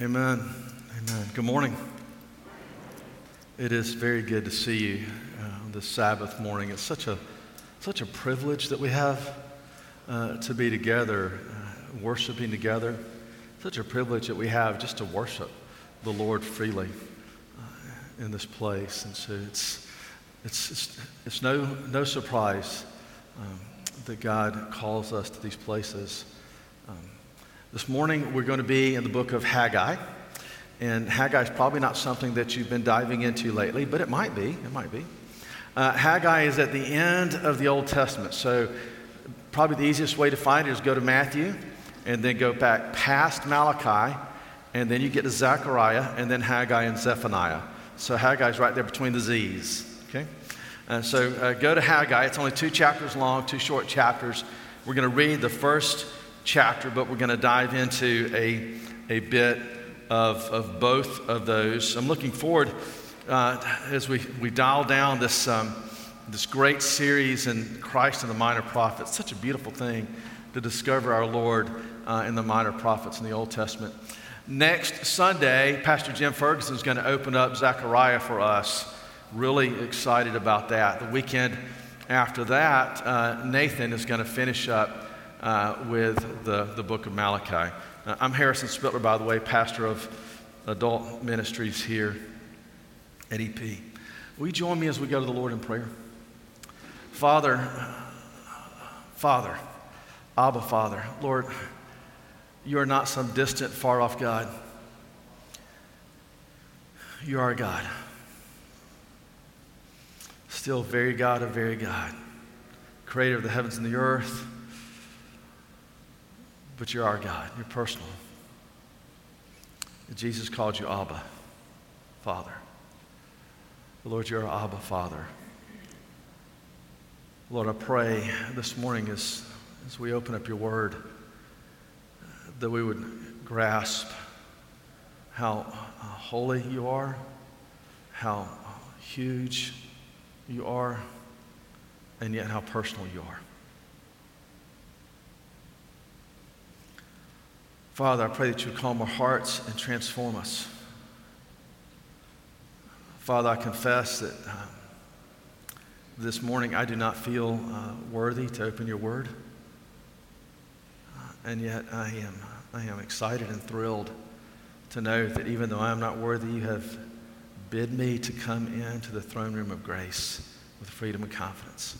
Amen. Amen. Good morning. It is very good to see you uh, on this Sabbath morning. It's such a, such a privilege that we have uh, to be together, uh, worshiping together. Such a privilege that we have just to worship the Lord freely uh, in this place. And so it's, it's, it's, it's no, no surprise um, that God calls us to these places. Um, this morning, we're going to be in the book of Haggai. And Haggai is probably not something that you've been diving into lately, but it might be. It might be. Uh, Haggai is at the end of the Old Testament. So, probably the easiest way to find it is go to Matthew and then go back past Malachi, and then you get to Zechariah, and then Haggai and Zephaniah. So, Haggai is right there between the Z's. Okay? And so, uh, go to Haggai. It's only two chapters long, two short chapters. We're going to read the first chapter, but we're going to dive into a, a bit of, of both of those. I'm looking forward uh, as we, we dial down this, um, this great series in Christ and the Minor Prophets. Such a beautiful thing to discover our Lord uh, in the Minor Prophets in the Old Testament. Next Sunday, Pastor Jim Ferguson is going to open up Zechariah for us. Really excited about that. The weekend after that, uh, Nathan is going to finish up uh, with the, the book of Malachi. Uh, I'm Harrison Spittler, by the way, pastor of adult ministries here at EP. Will you join me as we go to the Lord in prayer? Father, Father, Abba, Father, Lord, you are not some distant, far off God. You are God. Still very God of very God, creator of the heavens and the earth but you're our God. You're personal. Jesus called you Abba, Father. Lord, you're our Abba, Father. Lord, I pray this morning as, as we open up your word that we would grasp how uh, holy you are, how huge you are, and yet how personal you are. Father, I pray that you calm our hearts and transform us. Father, I confess that uh, this morning I do not feel uh, worthy to open your word. Uh, and yet I am, I am excited and thrilled to know that even though I am not worthy, you have bid me to come into the throne room of grace with freedom and confidence.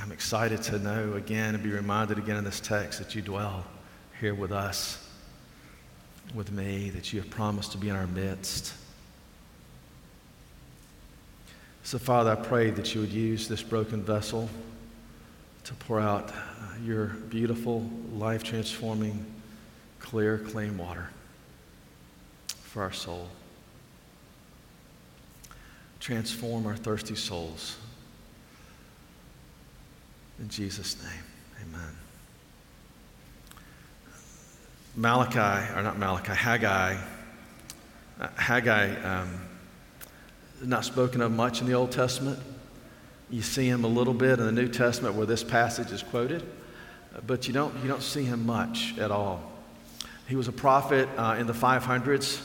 I'm excited to know again and be reminded again in this text that you dwell here with us, with me, that you have promised to be in our midst. So, Father, I pray that you would use this broken vessel to pour out uh, your beautiful, life transforming, clear, clean water for our soul. Transform our thirsty souls in Jesus' name, amen. Malachi, or not Malachi, Haggai. Uh, Haggai um, not spoken of much in the Old Testament. You see him a little bit in the New Testament where this passage is quoted, but you don't, you don't see him much at all. He was a prophet uh, in the 500s,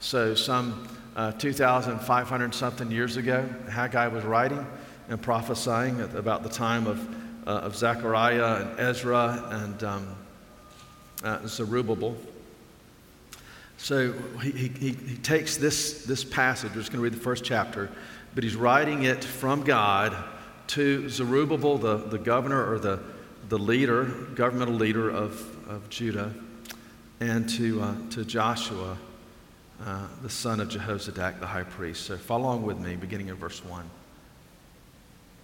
so some uh, 2,500 something years ago, Haggai was writing and prophesying about the time of uh, of Zechariah and Ezra and um, uh, Zerubbabel. So he, he, he takes this, this passage, we're just going to read the first chapter, but he's writing it from God to Zerubbabel, the, the governor or the, the leader, governmental leader of, of Judah, and to, uh, to Joshua, uh, the son of Jehozadak, the high priest. So follow along with me, beginning in verse 1.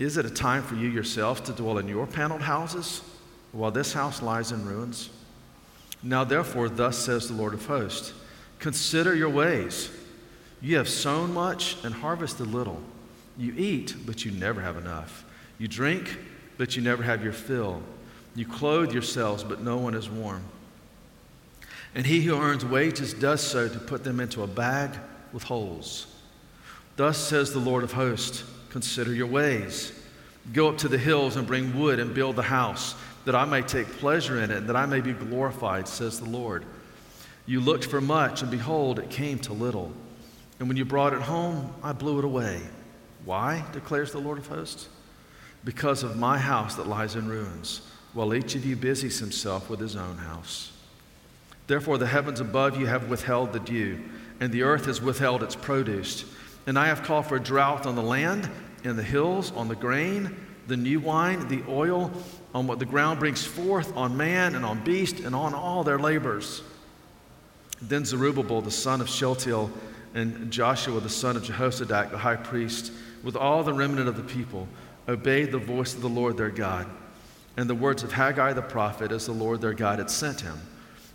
Is it a time for you yourself to dwell in your paneled houses while this house lies in ruins? Now, therefore, thus says the Lord of hosts Consider your ways. You have sown much and harvested little. You eat, but you never have enough. You drink, but you never have your fill. You clothe yourselves, but no one is warm. And he who earns wages does so to put them into a bag with holes. Thus says the Lord of hosts Consider your ways. Go up to the hills and bring wood and build the house, that I may take pleasure in it, and that I may be glorified, says the Lord. You looked for much, and behold, it came to little. And when you brought it home, I blew it away. Why, declares the Lord of hosts? Because of my house that lies in ruins, while each of you busies himself with his own house. Therefore, the heavens above you have withheld the dew, and the earth has withheld its produce. And I have called for a drought on the land, in the hills, on the grain, the new wine, the oil, on what the ground brings forth, on man and on beast, and on all their labors. Then Zerubbabel, the son of Shealtiel, and Joshua, the son of Jehozadak, the high priest, with all the remnant of the people, obeyed the voice of the Lord their God, and the words of Haggai the prophet, as the Lord their God had sent him.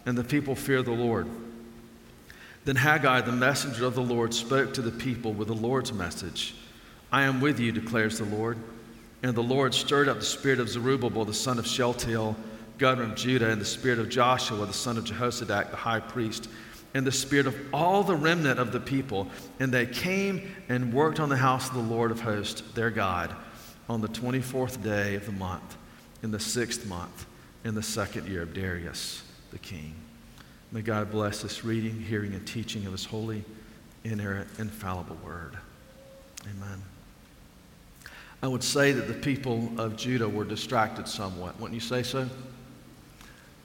And the people feared the Lord. Then Haggai, the messenger of the Lord, spoke to the people with the Lord's message I am with you, declares the Lord. And the Lord stirred up the spirit of Zerubbabel, the son of Shealtiel, governor of Judah, and the spirit of Joshua, the son of Jehozadak, the high priest, and the spirit of all the remnant of the people. And they came and worked on the house of the Lord of hosts, their God, on the 24th day of the month, in the sixth month, in the second year of Darius the king. May God bless this reading, hearing, and teaching of his holy, inerrant, infallible word. Amen. I would say that the people of Judah were distracted somewhat. Wouldn't you say so?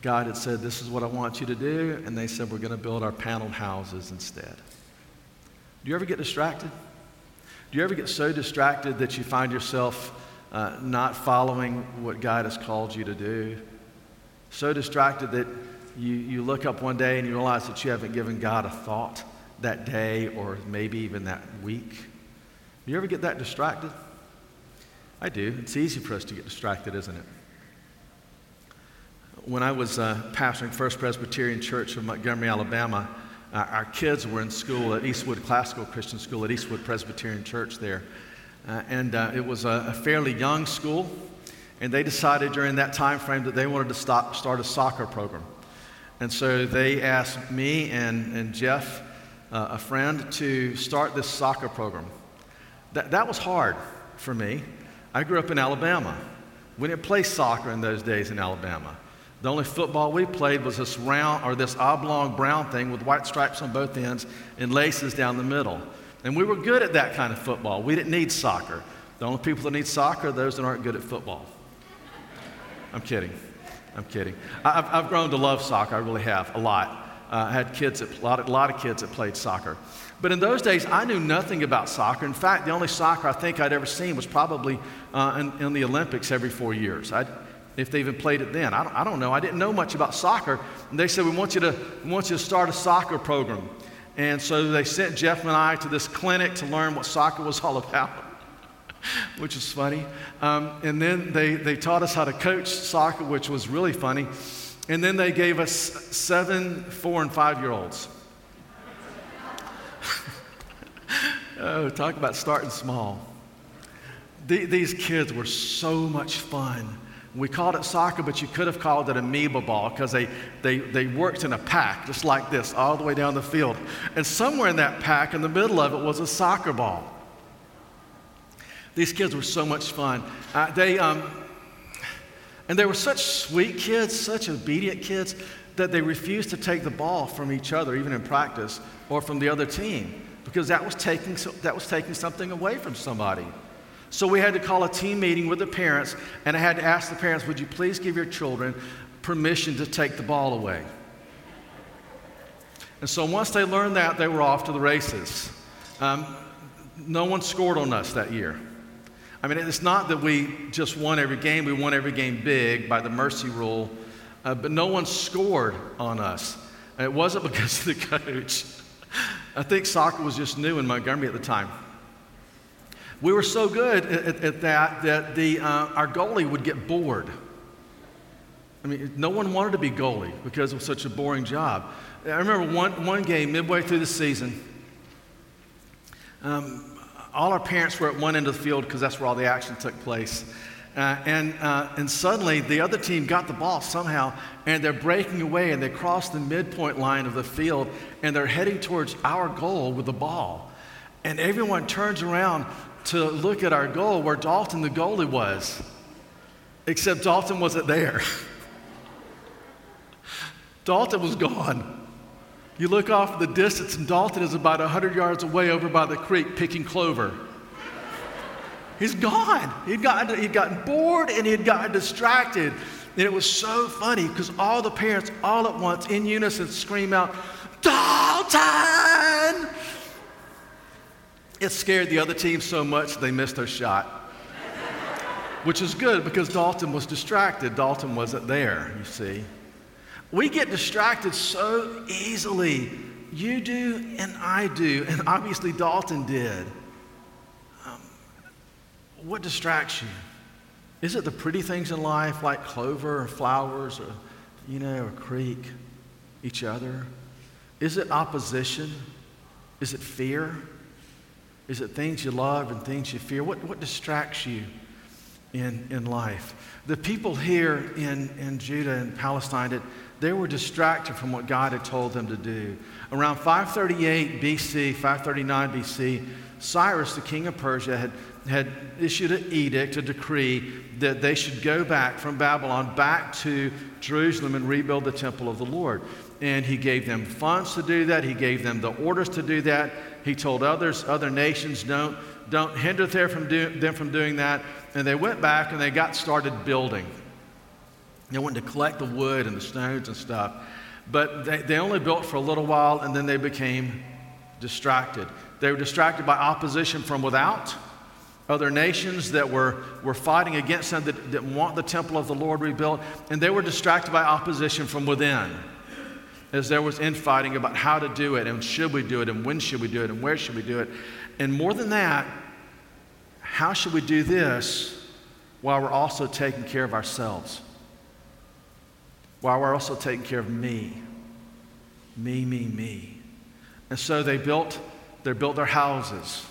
God had said, This is what I want you to do. And they said, We're going to build our paneled houses instead. Do you ever get distracted? Do you ever get so distracted that you find yourself uh, not following what God has called you to do? So distracted that you, you look up one day and you realize that you haven't given God a thought that day or maybe even that week? Do you ever get that distracted? I do. It's easy for us to get distracted, isn't it? When I was uh, pastoring First Presbyterian Church of Montgomery, Alabama, uh, our kids were in school at Eastwood Classical Christian School at Eastwood Presbyterian Church there. Uh, and uh, it was a, a, fairly young school, and they decided during that time frame that they wanted to stop, start a soccer program. And so they asked me and, and Jeff, uh, a friend, to start this soccer program. That, that was hard for me. I grew up in Alabama. We didn't play soccer in those days in Alabama. The only football we played was this round or this oblong brown thing with white stripes on both ends and laces down the middle. And we were good at that kind of football. We didn't need soccer. The only people that need soccer are those that aren't good at football. I'm kidding. I'm kidding. I've, I've grown to love soccer. I really have, a lot. Uh, I had kids, that, a, lot, lot of kids that played soccer. But in those days, I knew nothing about soccer. In fact, the only soccer I think I'd ever seen was probably uh, in, in, the Olympics every four years. I'd, if they even played it then. I don't, I don't, know. I didn't know much about soccer. And they said, we want, you to, we want you to start a soccer program. And so they sent Jeff and I to this clinic to learn what soccer was all about, which is funny. Um, and then they, they taught us how to coach soccer, which was really funny. And then they gave us seven, four, and five year olds. oh, talk about starting small. The, these kids were so much fun. We called it soccer, but you could have called it amoeba ball because they, they, they worked in a pack just like this all the way down the field. And somewhere in that pack, in the middle of it, was a soccer ball. These kids were so much fun. Uh, they, um, and they were such sweet kids, such obedient kids, that they refused to take the ball from each other, even in practice, or from the other team, because that was taking, that was taking something away from somebody. So we had to call a team meeting with the parents, and I had to ask the parents, would you please give your children permission to take the ball away? And so once they learned that, they were off to the races. Um, no one scored on us that year. I mean, it's not that we just won every game, we won every game big by the mercy rule, uh, but no one scored on us. And it wasn't because of the coach. I think soccer was just new in Montgomery at the time. We were so good at, at, at that that the, uh, our goalie would get bored. I mean, no one wanted to be goalie because it was such a boring job. I remember one, one game midway through the season. Um, all our parents were at one end of the field because that's where all the action took place. Uh, and, uh, and suddenly the other team got the ball somehow, and they're breaking away, and they cross the midpoint line of the field, and they're heading towards our goal with the ball. And everyone turns around to look at our goal where Dalton, the goalie, was, except Dalton wasn't there. Dalton was gone. You look off the distance, and Dalton is about 100 yards away over by the creek picking clover. He's gone. He'd gotten, he'd gotten bored and he'd gotten distracted. And it was so funny because all the parents, all at once, in unison, scream out, Dalton! It scared the other team so much they missed their shot. Which is good because Dalton was distracted. Dalton wasn't there, you see. We get distracted so easily. You do, and I do, and obviously Dalton did. Um, what distracts you? Is it the pretty things in life like clover or flowers or, you know, a creek, each other? Is it opposition? Is it fear? Is it things you love and things you fear? What, what distracts you in, in life? The people here in, in Judah and Palestine, it, they were distracted from what God had told them to do. Around 538 BC, 539 BC, Cyrus, the king of Persia, had had issued an edict, a decree, that they should go back from Babylon back to Jerusalem and rebuild the temple of the Lord. And he gave them funds to do that. He gave them the orders to do that. He told others, other nations, don't, don't hinder them from, do, them from doing that. And they went back and they got started building. They went to collect the wood and the stones and stuff. But they, they only built for a little while and then they became distracted. They were distracted by opposition from without other nations that were, were fighting against them that didn't want the temple of the Lord rebuilt, and they were distracted by opposition from within. As there was infighting about how to do it, and should we do it, and when should we do it, and where should we do it. And more than that, how should we do this while we're also taking care of ourselves? While we're also taking care of me. Me, me, me. And so they built, they built their houses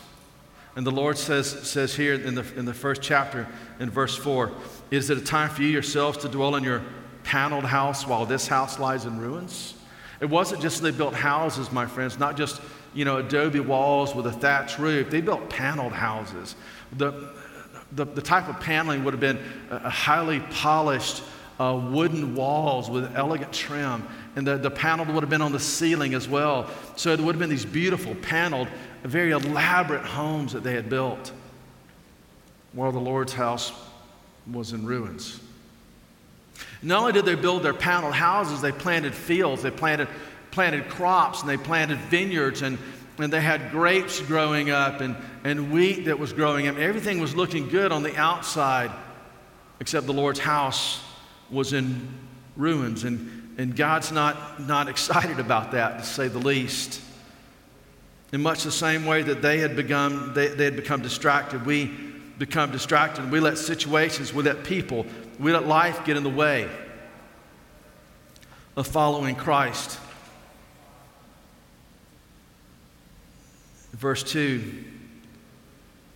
and the Lord says, says here in the, in the first chapter, in verse 4, Is it a time for you yourselves to dwell in your paneled house while this house lies in ruins? It wasn't just they built houses, my friends, not just you know adobe walls with a thatched roof. They built paneled houses. The, the, the type of paneling would have been a highly polished uh, wooden walls with elegant trim, and the, the panel would have been on the ceiling as well. So it would have been these beautiful paneled very elaborate homes that they had built while the Lord's house was in ruins. Not only did they build their paneled houses, they planted fields, they planted, planted crops, and they planted vineyards, and, and they had grapes growing up and, and wheat that was growing up. Everything was looking good on the outside, except the Lord's house was in ruins. And, and God's not, not excited about that, to say the least. In much the same way that they had begun, they, they had become distracted, we become distracted. We let situations, we let people, we let life get in the way of following Christ. Verse 2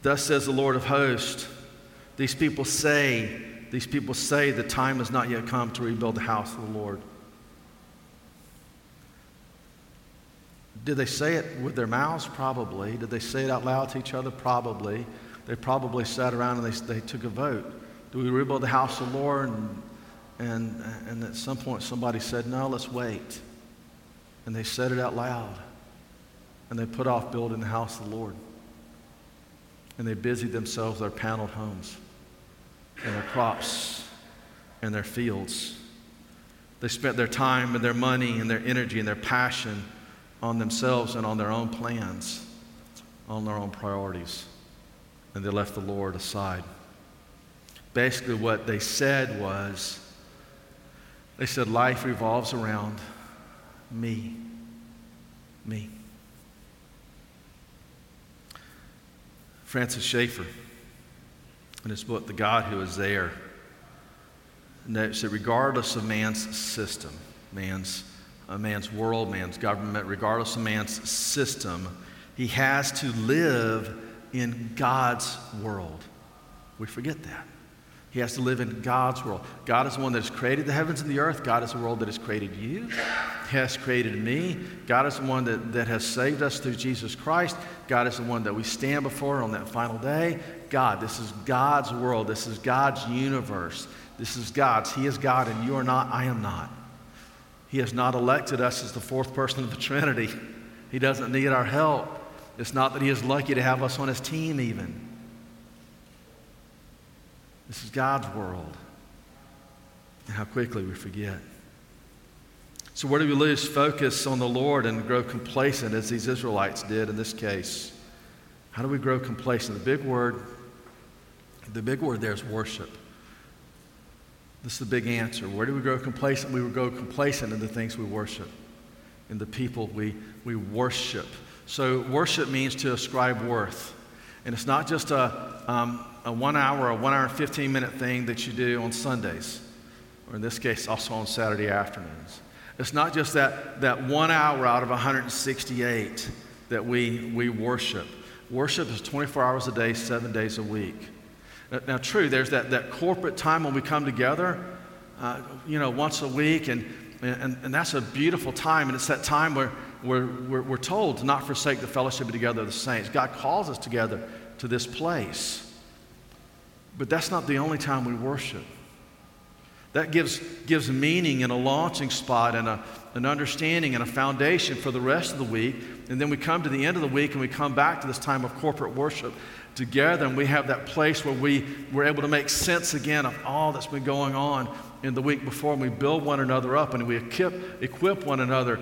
Thus says the Lord of hosts, these people say, these people say the time has not yet come to rebuild the house of the Lord. Did they say it with their mouths? Probably. Did they say it out loud to each other? Probably. They probably sat around and they, they took a vote. Do we rebuild the house of the Lord? And, and, and at some point somebody said, no, let's wait. And they said it out loud. And they put off building the house of the Lord. And they busied themselves with their paneled homes and their crops and their fields. They spent their time and their money and their energy and their passion on themselves and on their own plans, on their own priorities, and they left the Lord aside. Basically, what they said was they said, Life revolves around me. Me. Francis Schaeffer, in his book, The God Who Is There, that regardless of man's system, man's uh, man's world, man's government, regardless of man's system, he has to live in God's world. We forget that. He has to live in God's world. God is the one that has created the heavens and the earth. God is the world that has created you, he has created me. God is the one that, that has saved us through Jesus Christ. God is the one that we stand before on that final day. God, this is God's world. This is God's universe. This is God's. He is God, and you are not. I am not. He has not elected us as the fourth person of the Trinity. He doesn't need our help. It's not that He is lucky to have us on His team, even. This is God's world. And how quickly we forget. So, where do we lose focus on the Lord and grow complacent as these Israelites did in this case? How do we grow complacent? The big word, the big word there is worship. This is the big answer. Where do we grow complacent? We will grow complacent in the things we worship, in the people we, we worship. So, worship means to ascribe worth. And it's not just a, um, a one hour, a one hour and 15 minute thing that you do on Sundays, or in this case, also on Saturday afternoons. It's not just that, that one hour out of 168 that we, we worship. Worship is 24 hours a day, seven days a week. Now, now true, there's that, that corporate time when we come together, uh, you know, once a week, and, and, and that's a beautiful time. And it's that time where we're, we're, we're told to not forsake the fellowship together of the saints. God calls us together to this place. But that's not the only time we worship. That gives, gives meaning and a launching spot and a, an understanding and a foundation for the rest of the week. And then we come to the end of the week and we come back to this time of corporate worship together and we have that place where we, we're able to make sense again of all that's been going on in the week before and we build one another up and we equip, equip one another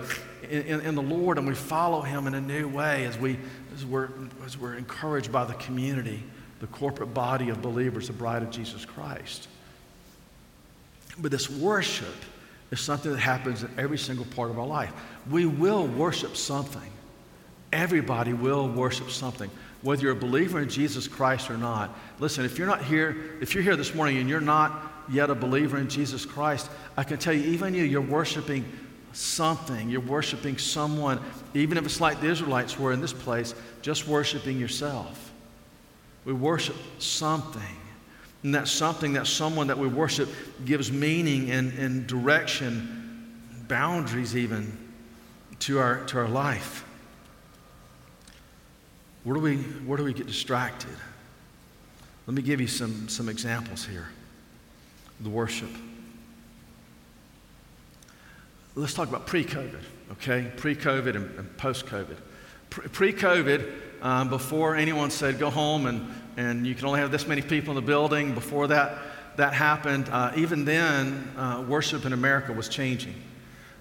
in, in, the Lord and we follow Him in a new way as, we, as, we're, as we're encouraged by the community, the corporate body of believers, the bride of Jesus Christ. But this worship is something that happens in every single part of our life. We will worship something. Everybody will worship something, whether you're a believer in Jesus Christ or not. Listen, if you're not here, if you're here this morning and you're not yet a believer in Jesus Christ, I can tell you, even you, you're worshiping something. You're worshiping someone, even if it's like the Israelites were in this place, just worshiping yourself. We worship something. And that something, that someone that we worship gives meaning and, and direction, boundaries even, to our, to our life. Where do, we, where do we get distracted? Let me give you some, some examples here. The worship. Let's talk about pre COVID, okay? Pre COVID and, and post COVID. Pre COVID, um, before anyone said go home and, and you can only have this many people in the building, before that, that happened, uh, even then, uh, worship in America was changing.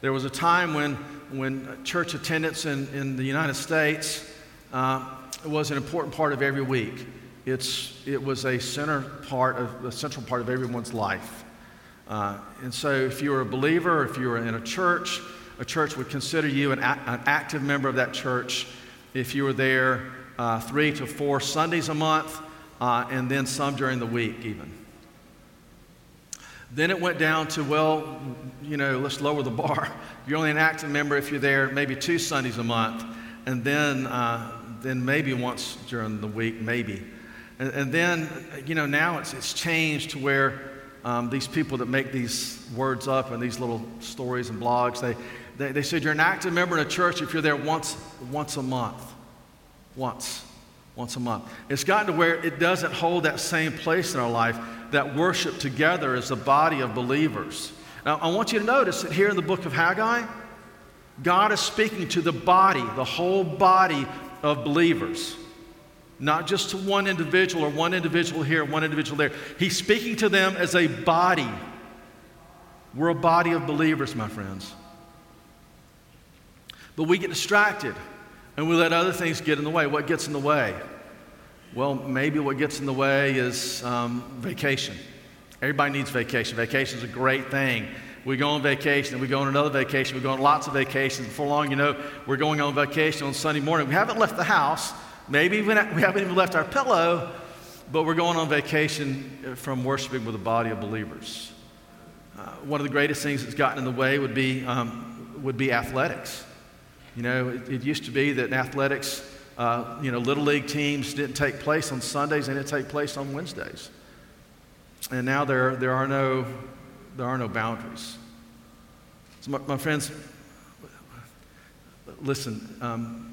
There was a time when, when church attendance in, in the United States uh, was an important part of every week. It's, it was a center part of, a central part of everyone's life. Uh, and so, if you were a believer, if you were in a church, a church would consider you an, a- an active member of that church if you were there uh, three to four Sundays a month, uh, and then some during the week, even. Then it went down to, well, you know, let's lower the bar. You're only an active member if you're there maybe two Sundays a month, and then, uh, then maybe once during the week, maybe. And, and, then, you know, now it's, it's changed to where um, these people that make these words up and these little stories and blogs, they, they, they said you're an active member in a church if you're there once, once a month. Once. Once a month. It's gotten to where it doesn't hold that same place in our life that worship together as a body of believers. Now, I want you to notice that here in the book of Haggai, God is speaking to the body, the whole body of believers not just to one individual or one individual here, one individual there. He's speaking to them as a body. We're a body of believers, my friends. But we get distracted and we let other things get in the way. What gets in the way? Well, maybe what gets in the way is um, vacation. Everybody needs vacation. Vacation is a great thing. We go on vacation and we go on another vacation. We go on lots of vacations. Before long, you know, we're going on vacation on Sunday morning. We haven't left the house Maybe we haven't even left our pillow, but we're going on vacation from worshiping with a body of believers. Uh, one of the greatest things that's gotten in the way would be um, would be athletics. You know, it, it used to be that in athletics, uh, you know, little league teams didn't take place on Sundays, they didn't take place on Wednesdays. And now there, there, are, no, there are no boundaries. So, my, my friends, listen, um,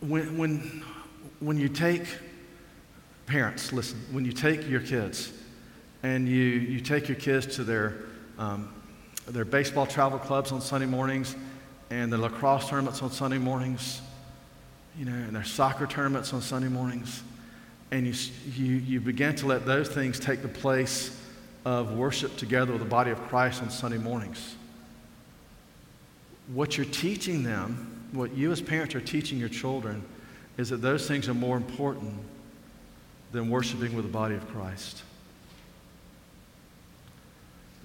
when, when, when you take, parents, listen, when you take your kids and you, you take your kids to their, um, their baseball travel clubs on Sunday mornings and the lacrosse tournaments on Sunday mornings, you know, and their soccer tournaments on Sunday mornings. And you, you, you begin to let those things take the place of worship together with the body of Christ on Sunday mornings. What you're teaching them, what you as parents are teaching your children, is that those things are more important than worshiping with the body of Christ.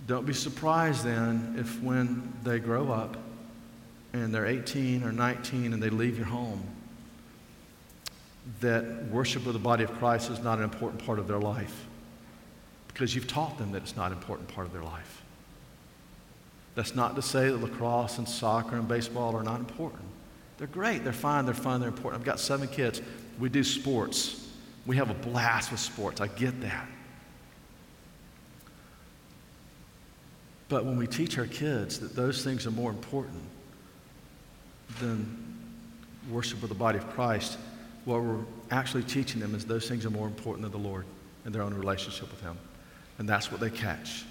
Don't be surprised then if when they grow up, and they're 18 or 19 and they leave your home, that worship of the body of Christ is not an important part of their life because you've taught them that it's not an important part of their life. That's not to say that lacrosse and soccer and baseball are not important. They're great, they're fine, they're fun, they're important. I've got seven kids. We do sports. We have a blast with sports. I get that. But when we teach our kids that those things are more important, than worship with the body of Christ, what we're actually teaching them is those things are more important than the Lord and their own relationship with Him. And that's what they catch.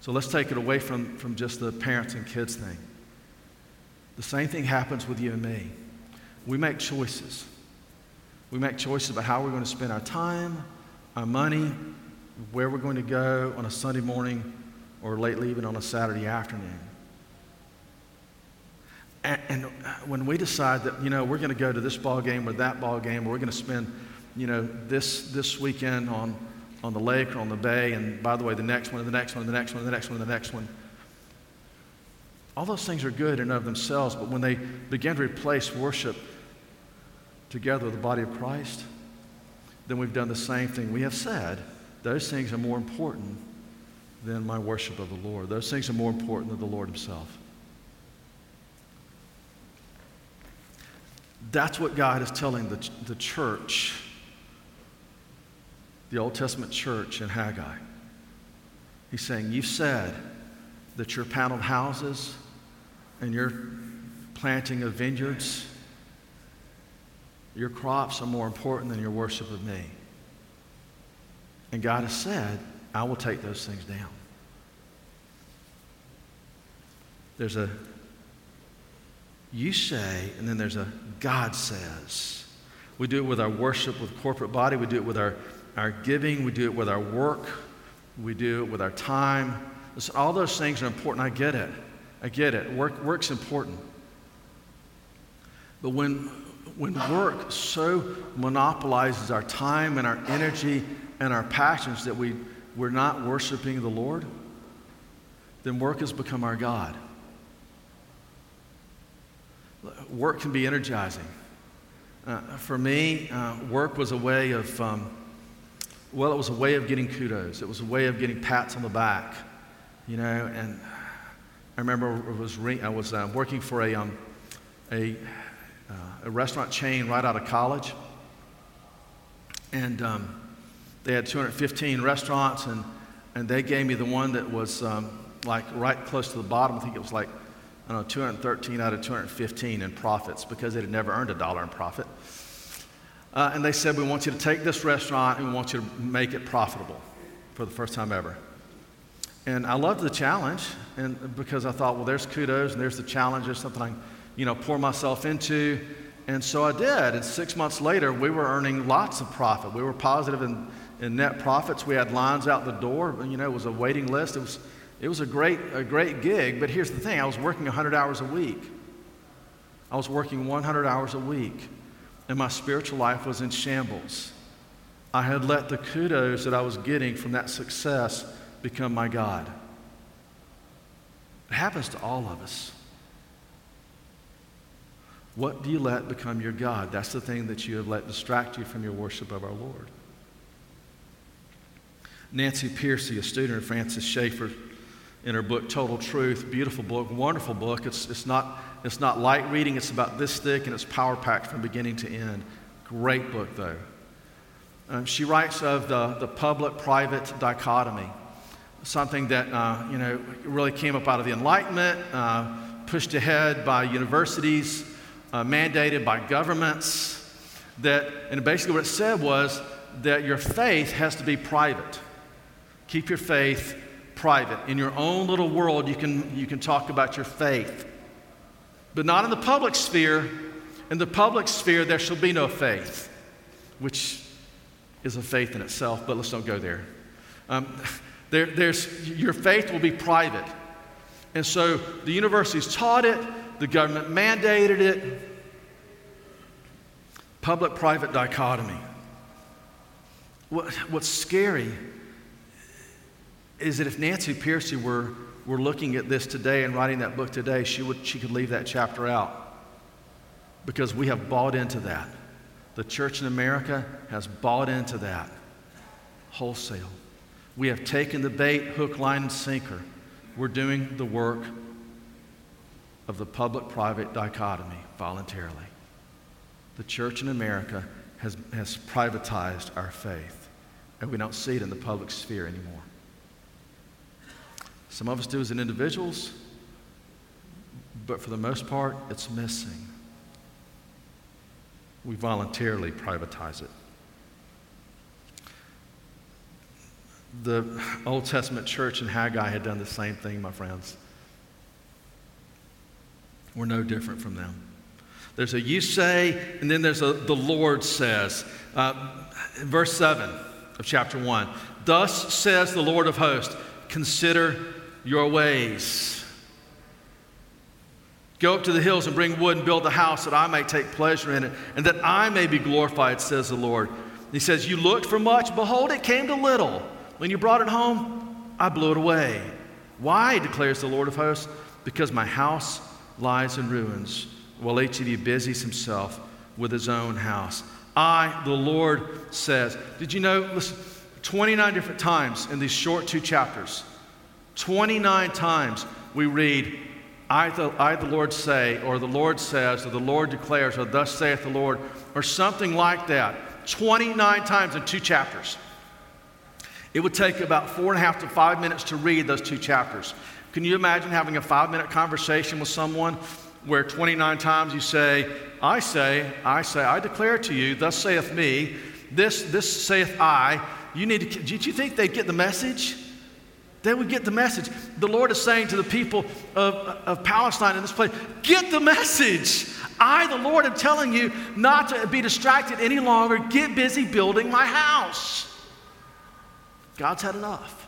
So let's take it away from, from just the parents and kids thing. The same thing happens with you and me. We make choices. We make choices about how we're going to spend our time, our money, where we're going to go on a Sunday morning, or lately even on a Saturday afternoon. And, and when we decide that, you know, we're going to go to this ball game or that ball game, or we're going to spend, you know, this, this weekend on, on the lake or on the bay, and by the way, the next one, and the next one, and the next one, and the next one, and the next one. All those things are good in and of themselves, but when they begin to replace worship together with the body of Christ, then we've done the same thing. We have said those things are more important than my worship of the Lord. Those things are more important than the Lord Himself. That's what God is telling the, the church, the Old Testament church in Haggai. He's saying, You've said that your paneled houses and your planting of vineyards, your crops are more important than your worship of me. And God has said, I will take those things down. There's a you say, and then there's a God says. We do it with our worship with corporate body, we do it with our, our giving, we do it with our work, we do it with our time. Listen, all those things are important. I get it. I get it. Work, work's important. But when, when work so monopolizes our time and our energy and our passions that we, we're not worshiping the Lord, then work has become our God work can be energizing. Uh, for me, uh, work was a way of, um, well, it was a way of getting kudos. It was a way of getting pats on the back, you know. And I remember it was re- I was uh, working for a, um, a, uh, a, restaurant chain right out of college, and um, they had 215 restaurants, and, and they gave me the one that was um, like right close to the bottom. I think it was like I don't know, 213 out of 215 in profits because they had never earned a dollar in profit. Uh, and they said, We want you to take this restaurant and we want you to make it profitable for the first time ever. And I loved the challenge and because I thought, well, there's kudos and there's the challenge, there's something I you know, pour myself into. And so I did. And six months later, we were earning lots of profit. We were positive in, in net profits. We had lines out the door. You know, it was a waiting list. It was it was a great, a great gig, but here's the thing I was working 100 hours a week. I was working 100 hours a week, and my spiritual life was in shambles. I had let the kudos that I was getting from that success become my God. It happens to all of us. What do you let become your God? That's the thing that you have let distract you from your worship of our Lord. Nancy Pearcey, a student of Francis Schaeffer, in her book Total Truth. Beautiful book, wonderful book. It's, it's, not, it's not light reading, it's about this thick and it's power packed from beginning to end. Great book, though. Um, she writes of the, the public private dichotomy, something that uh, you know, really came up out of the Enlightenment, uh, pushed ahead by universities, uh, mandated by governments. That, and basically, what it said was that your faith has to be private. Keep your faith private. In your own little world, you can, you can talk about your faith. But not in the public sphere. In the public sphere, there shall be no faith, which is a faith in itself, but let's don't go there. Um, there there's, your faith will be private. And so the universities taught it, the government mandated it. Public private dichotomy. What, what's scary is that if Nancy Pearcey were, were looking at this today and writing that book today, she, would, she could leave that chapter out because we have bought into that. The church in America has bought into that wholesale. We have taken the bait, hook, line, and sinker. We're doing the work of the public private dichotomy voluntarily. The church in America has, has privatized our faith, and we don't see it in the public sphere anymore. Some of us do as individuals, but for the most part, it's missing we voluntarily privatize it. The Old Testament church in Haggai had done the same thing, my friends. We're no different from them. There's a you say, and then there's a the Lord says. Uh, verse 7 of chapter 1 Thus says the Lord of hosts, consider your ways. Go up to the hills and bring wood and build the house that I may take pleasure in it and that I may be glorified, says the Lord. He says, You looked for much, behold, it came to little. When you brought it home, I blew it away. Why, declares the Lord of hosts? Because my house lies in ruins, while each of you busies himself with his own house. I, the Lord, says. Did you know, listen, 29 different times in these short two chapters, 29 times we read, I the, I, the Lord say, or the Lord says, or the Lord declares, or thus saith the Lord, or something like that, 29 times in two chapters. It would take about four and a half to five minutes to read those two chapters. Can you imagine having a five minute conversation with someone where 29 times you say, I say, I say, I declare to you, thus saith me, this, this saith I. You need to, did you think they'd get the message? They would get the message. The Lord is saying to the people of, of Palestine in this place, get the message. I, the Lord, am telling you not to be distracted any longer. Get busy building my house. God's had enough.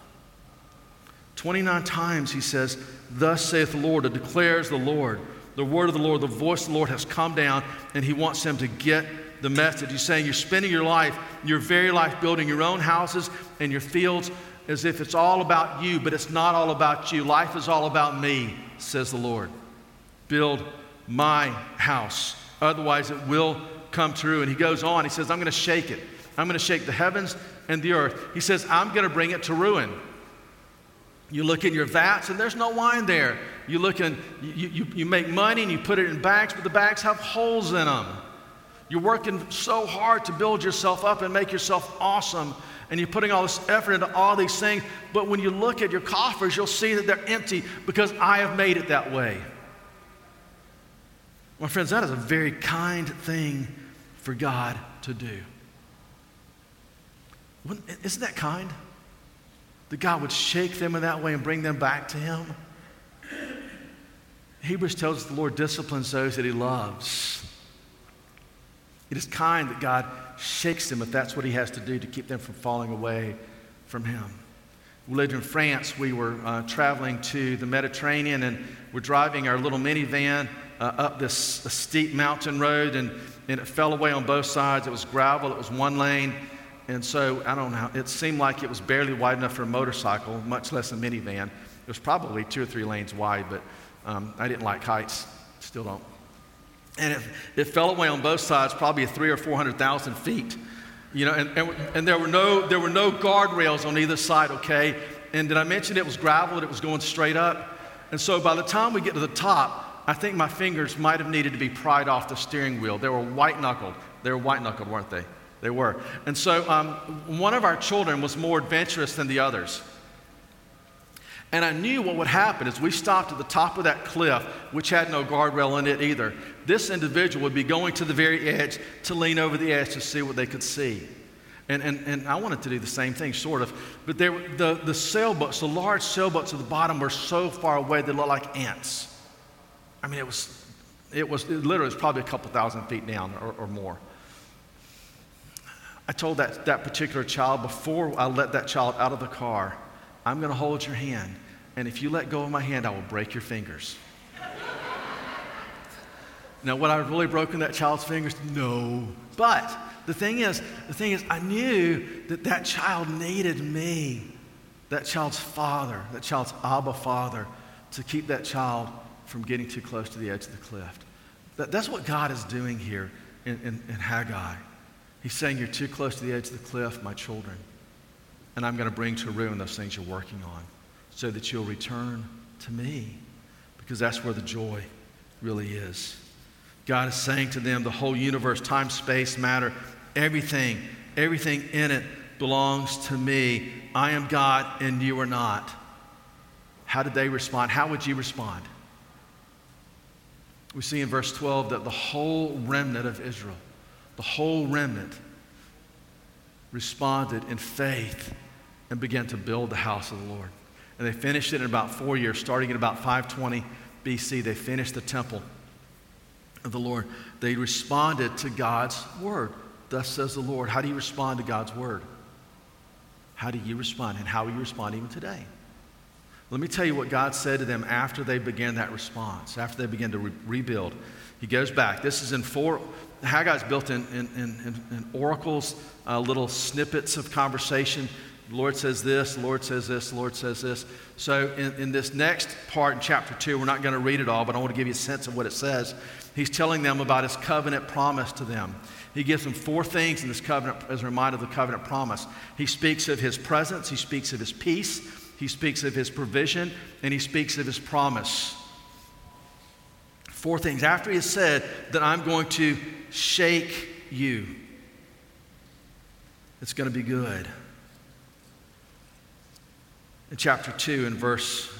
29 times he says, Thus saith the Lord, it declares the Lord. The word of the Lord, the voice of the Lord has come down, and he wants them to get the message. He's saying, You're spending your life, your very life, building your own houses and your fields as if it's all about you, but it's not all about you. Life is all about me, says the Lord. Build my house. Otherwise, it will come true. And he goes on, he says, I'm going to shake it. I'm going to shake the heavens and the earth. He says, I'm going to bring it to ruin. You look in your vats and there's no wine there. You look in, you, you, you make money and you put it in bags, but the bags have holes in them. You're working so hard to build yourself up and make yourself awesome and you're putting all this effort into all these things, but when you look at your coffers, you'll see that they're empty because I have made it that way. My friends, that is a very kind thing for God to do. Isn't that kind? That God would shake them in that way and bring them back to Him? Hebrews tells us the Lord disciplines those that He loves. It is kind that God shakes them if that's what he has to do to keep them from falling away from him. We lived in France. We were uh, traveling to the Mediterranean and we're driving our little minivan uh, up this steep mountain road and, and it fell away on both sides. It was gravel, it was one lane. And so, I don't know, it seemed like it was barely wide enough for a motorcycle, much less a minivan. It was probably two or three lanes wide, but um, I didn't like heights, still don't and it, it fell away on both sides, probably three or 400,000 feet. You know, and, and, and there, were no, there were no guardrails on either side, okay? and did I mention it was gravel and it was going straight up? And so by the time we get to the top, I think my fingers might have needed to be pried off the steering wheel. They were white knuckled. They were white knuckled, weren't they? They were. And so um, one of our children was more adventurous than the others. And I knew what would happen is we stopped at the top of that cliff, which had no guardrail in it either. This individual would be going to the very edge to lean over the edge to see what they could see. And, and, and I wanted to do the same thing, sort of. But there, the, the sailboats, the large sailboats at the bottom were so far away they looked like ants. I mean, it was, it was it literally was probably a couple thousand feet down or, or more. I told that, that particular child before I let that child out of the car, I'm going to hold your hand. And if you let go of my hand, I will break your fingers. now, would I have really broken that child's fingers? No. But the thing is, the thing is, I knew that that child needed me, that child's father, that child's Abba father, to keep that child from getting too close to the edge of the cliff. That, that's what God is doing here in, in, in Haggai. He's saying, You're too close to the edge of the cliff, my children. And I'm going to bring to ruin those things you're working on so that you'll return to me because that's where the joy really is. God is saying to them, the whole universe, time, space, matter, everything, everything in it belongs to me. I am God and you are not. How did they respond? How would you respond? We see in verse 12 that the whole remnant of Israel the whole remnant responded in faith and began to build the house of the Lord. And they finished it in about four years, starting in about 520 BC. They finished the temple of the Lord. They responded to God's word. Thus says the Lord. How do you respond to God's word? How do you respond? And how will you respond even today? Let me tell you what God said to them after they began that response, after they began to re- rebuild. He goes back. This is in four, Haggai's built in, in, in, in oracles, uh, little snippets of conversation. The Lord says this, the Lord says this, the Lord says this. So, in, in this next part in chapter 2, we're not going to read it all, but I want to give you a sense of what it says. He's telling them about his covenant promise to them. He gives them four things in this covenant as a reminder of the covenant promise. He speaks of his presence, he speaks of his peace, he speaks of his provision, and he speaks of his promise. Four things. After he has said that I'm going to shake you, it's going to be good. In chapter 2, in verse,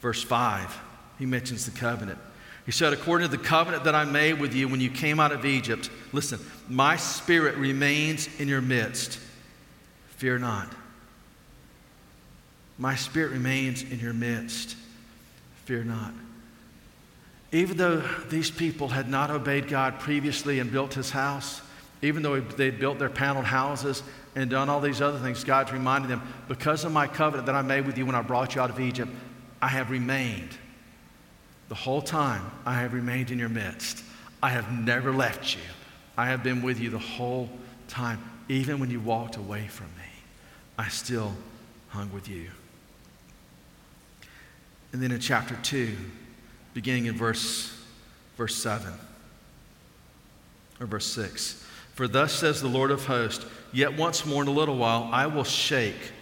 verse 5, he mentions the covenant. He said, According to the covenant that I made with you when you came out of Egypt, listen, my spirit remains in your midst. Fear not. My spirit remains in your midst. Fear not. Even though these people had not obeyed God previously and built his house, even though they'd built their paneled houses and done all these other things, God's reminded them, because of my covenant that I made with you when I brought you out of Egypt, I have remained. The whole time I have remained in your midst. I have never left you. I have been with you the whole time. Even when you walked away from me, I still hung with you. And then in chapter 2, beginning in verse, verse 7 or verse 6. For thus says the Lord of hosts, yet once more in a little while I will shake.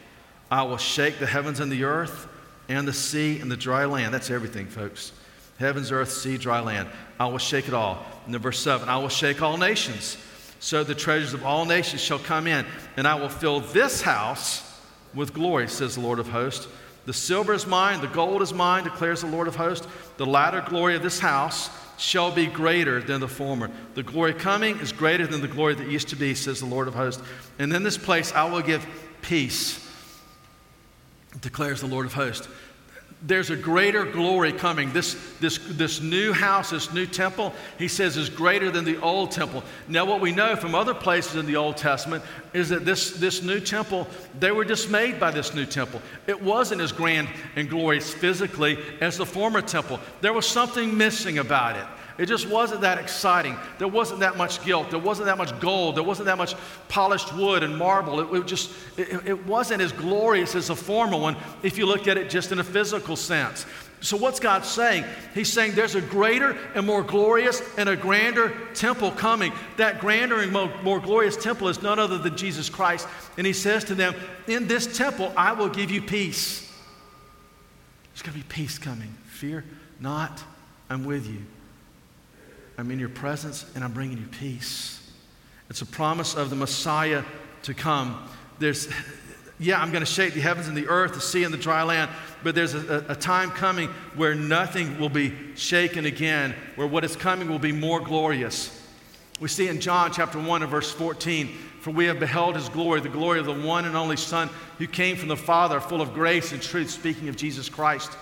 I will shake the heavens and the earth and the sea and the dry land. That's everything, folks. Heavens, earth, sea, dry land. I will shake it all. And then verse 7 I will shake all nations. So the treasures of all nations shall come in, and I will fill this house with glory, says the Lord of hosts. The silver is mine, the gold is mine, declares the Lord of hosts. The latter glory of this house shall be greater than the former. The glory coming is greater than the glory that used to be, says the Lord of hosts. And in this place I will give peace, declares the Lord of hosts there's a greater glory coming. This, this, this new house, this new temple, he says, is greater than the old temple. Now, what we know from other places in the Old Testament is that this, this new temple, they were dismayed by this new temple. It wasn't as grand and glorious physically as the former temple, there was something missing about it. It just wasn't that exciting. There wasn't that much gilt. There wasn't that much gold. There wasn't that much polished wood and marble. It, it just it, it wasn't as glorious as the former one if you looked at it just in a physical sense. So, what's God saying? He's saying there's a greater and more glorious and a grander temple coming. That grander and more, glorious temple is none other than Jesus Christ. And He says to them, In this temple, I will give you peace. There's going to be peace coming. Fear not, I'm with you. I'm in your presence and I'm bringing you peace. It's a promise of the Messiah to come. There's, yeah, I'm going to shake the heavens and the earth, the sea and the dry land, but there's a, a, time coming where nothing will be shaken again, where what is coming will be more glorious. We see in John chapter 1 and verse 14, for we have beheld his glory, the glory of the one and only Son who came from the Father, full of grace and truth, speaking of Jesus Christ.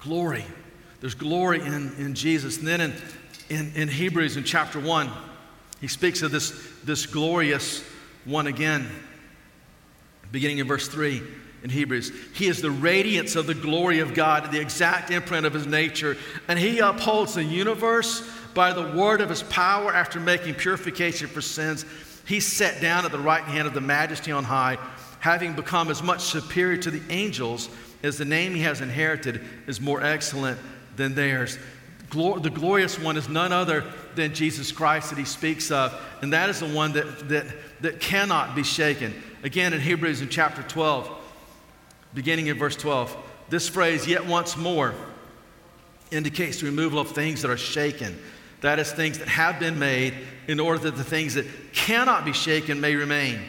Glory. There's glory in, in Jesus. And then in, in, in Hebrews in chapter 1, he speaks of this, this glorious one again, beginning in verse 3 in Hebrews. He is the radiance of the glory of God, the exact imprint of his nature, and he upholds the universe by the word of his power after making purification for sins. He sat down at the right hand of the majesty on high, having become as much superior to the angels as the name he has inherited is more excellent than theirs. Glor- the glorious one is none other than Jesus Christ that he speaks of, and that is the one that, that, that cannot be shaken. Again, in Hebrews in chapter 12, beginning in verse 12, this phrase, yet once more, indicates the removal of things that are shaken. That is, things that have been made in order that the things that cannot be shaken may remain.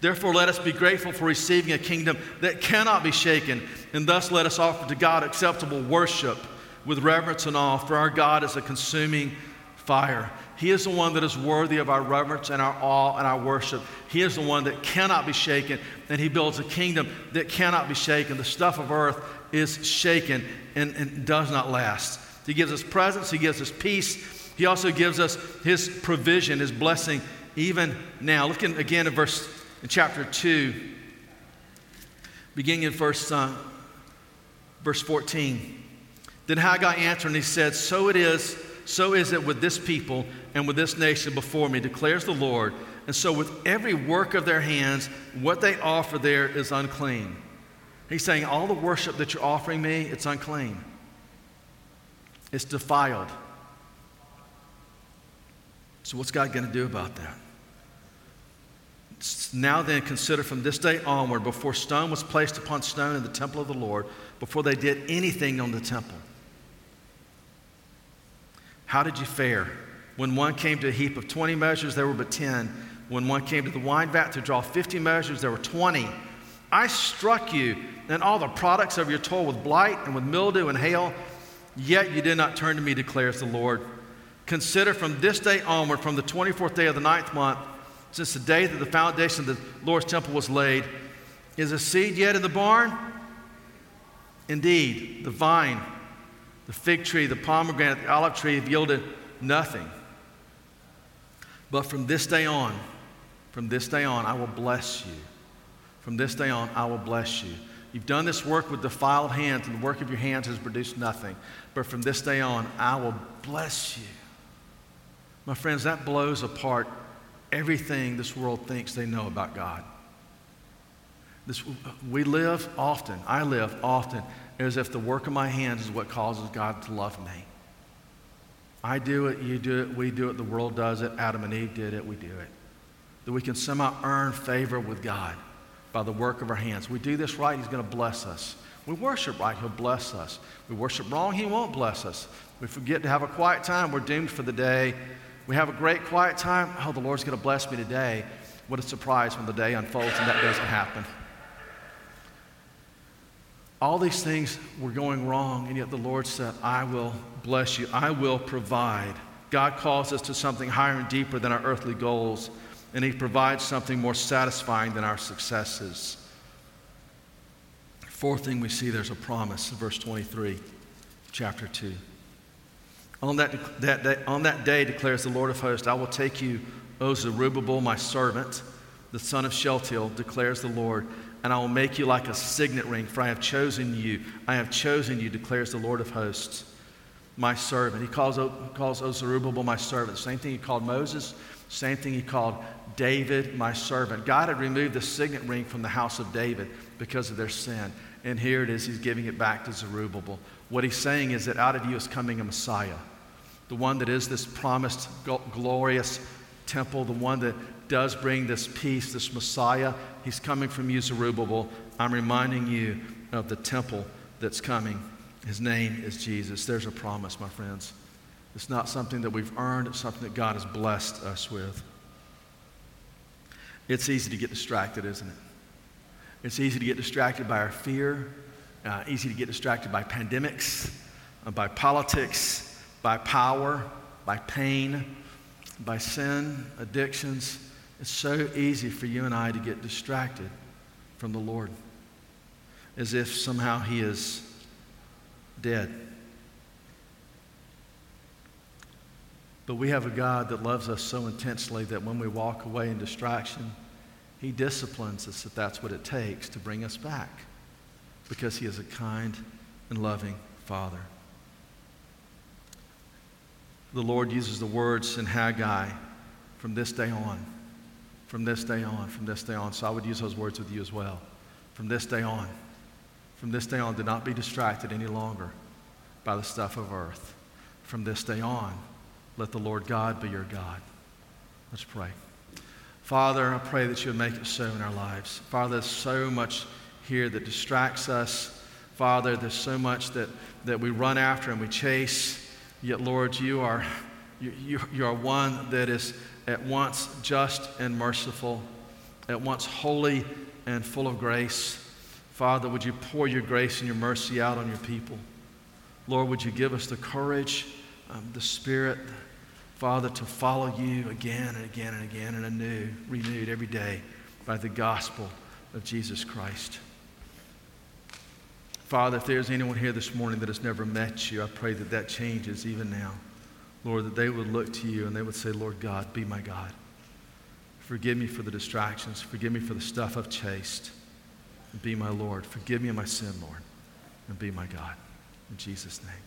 Therefore, let us be grateful for receiving a kingdom that cannot be shaken, and thus let us offer to God acceptable worship with reverence and awe, for our God is a consuming fire. He is the one that is worthy of our reverence and our awe and our worship. He is the one that cannot be shaken, and He builds a kingdom that cannot be shaken. The stuff of earth is shaken and, and does not last. He gives us presence, He gives us peace. He also gives us His provision, His blessing, even now. Looking again at verse in chapter 2, beginning in verse, uh, verse 14. Then Haggai answered and he said, So it is, so is it with this people and with this nation before me, declares the Lord. And so with every work of their hands, what they offer there is unclean. He's saying, All the worship that you're offering me, it's unclean. It's defiled. So, what's God going to do about that? Now then, consider from this day onward, before stone was placed upon stone in the temple of the Lord, before they did anything on the temple. How did you fare? When one came to a heap of 20 measures, there were but 10. When one came to the wine vat to draw 50 measures, there were 20. I struck you and all the products of your toil with blight and with mildew and hail, yet you did not turn to me, declares the Lord. Consider from this day onward, from the 24th day of the ninth month, since the day that the foundation of the Lord's temple was laid. Is a seed yet in the barn? Indeed, the vine, the fig tree, the pomegranate, the olive tree have yielded nothing. But from this day on, from this day on, I will bless you. From this day on, I will bless you. You've done this work with defiled hands, and the work of your hands has produced nothing. But from this day on, I will bless you. My friends, that blows apart everything this world thinks they know about God. This, we live often, I live often, as if the work of my hands is what causes God to love me. I do it, you do it, we do it, the world does it, Adam and Eve did it, we do it. That we can somehow earn favor with God by the work of our hands. We do this right, He's going to bless us. We worship right, He'll bless us. We worship wrong, He won't bless us. We forget to have a quiet time, we're doomed for the day we have a great quiet time. Oh, the Lord's going to bless me today. What a surprise when the day unfolds and that doesn't happen. All these things were going wrong, and yet the Lord said, I will bless you, I will provide. God calls us to something higher and deeper than our earthly goals, and He provides something more satisfying than our successes. Fourth thing we see there's a promise, in verse 23, chapter 2. On that, that, that, on that day, declares the Lord of hosts, I will take you, O Zerubbabel, my servant, the son of Shealtiel, declares the Lord, and I will make you like a signet ring, for I have chosen you. I have chosen you, declares the Lord of hosts, my servant. He calls, calls O Zerubbabel my servant. Same thing he called Moses Same thing he called David, my servant. God had removed the signet ring from the house of David because of their sin. And here it is, he's giving it back to Zerubbabel. What he's saying is that out of you is coming a Messiah, the one that is this promised glorious temple, the one that does bring this peace, this Messiah. He's coming from you, Zerubbabel. I'm reminding you of the temple that's coming. His name is Jesus. There's a promise, my friends. It's not something that we've earned, it's something that God has blessed us with. It's easy to get distracted, isn't it? It's easy to get distracted by our fear, uh, easy to get distracted by pandemics, uh, by politics, by power, by pain, by sin, addictions. It's so easy for you and I to get distracted from the Lord as if somehow He is dead. But we have a God that loves us so intensely that when we walk away in distraction, He disciplines us if that's what it takes to bring us back because He is a kind and loving Father. The Lord uses the words in Haggai from this day on, from this day on, from this day on. So I would use those words with you as well. From this day on, from this day on, do not be distracted any longer by the stuff of earth. From this day on, let the Lord God be your God. Let's pray. Father, I pray that you would make it so in our lives. Father, there's so much here that distracts us. Father, there's so much that, that we run after and we chase. Yet, Lord, you are, you, you, you are one that is at once just and merciful, at once holy and full of grace. Father, would you pour your grace and your mercy out on your people? Lord, would you give us the courage, um, the spirit, Father, to follow you again and again and again and anew, renewed every day by the gospel of Jesus Christ. Father, if there's anyone here this morning that has never met you, I pray that that changes even now. Lord, that they would look to you and they would say, Lord God, be my God. Forgive me for the distractions. Forgive me for the stuff I've chased. And be my Lord. Forgive me of my sin, Lord. And be my God. In Jesus' name.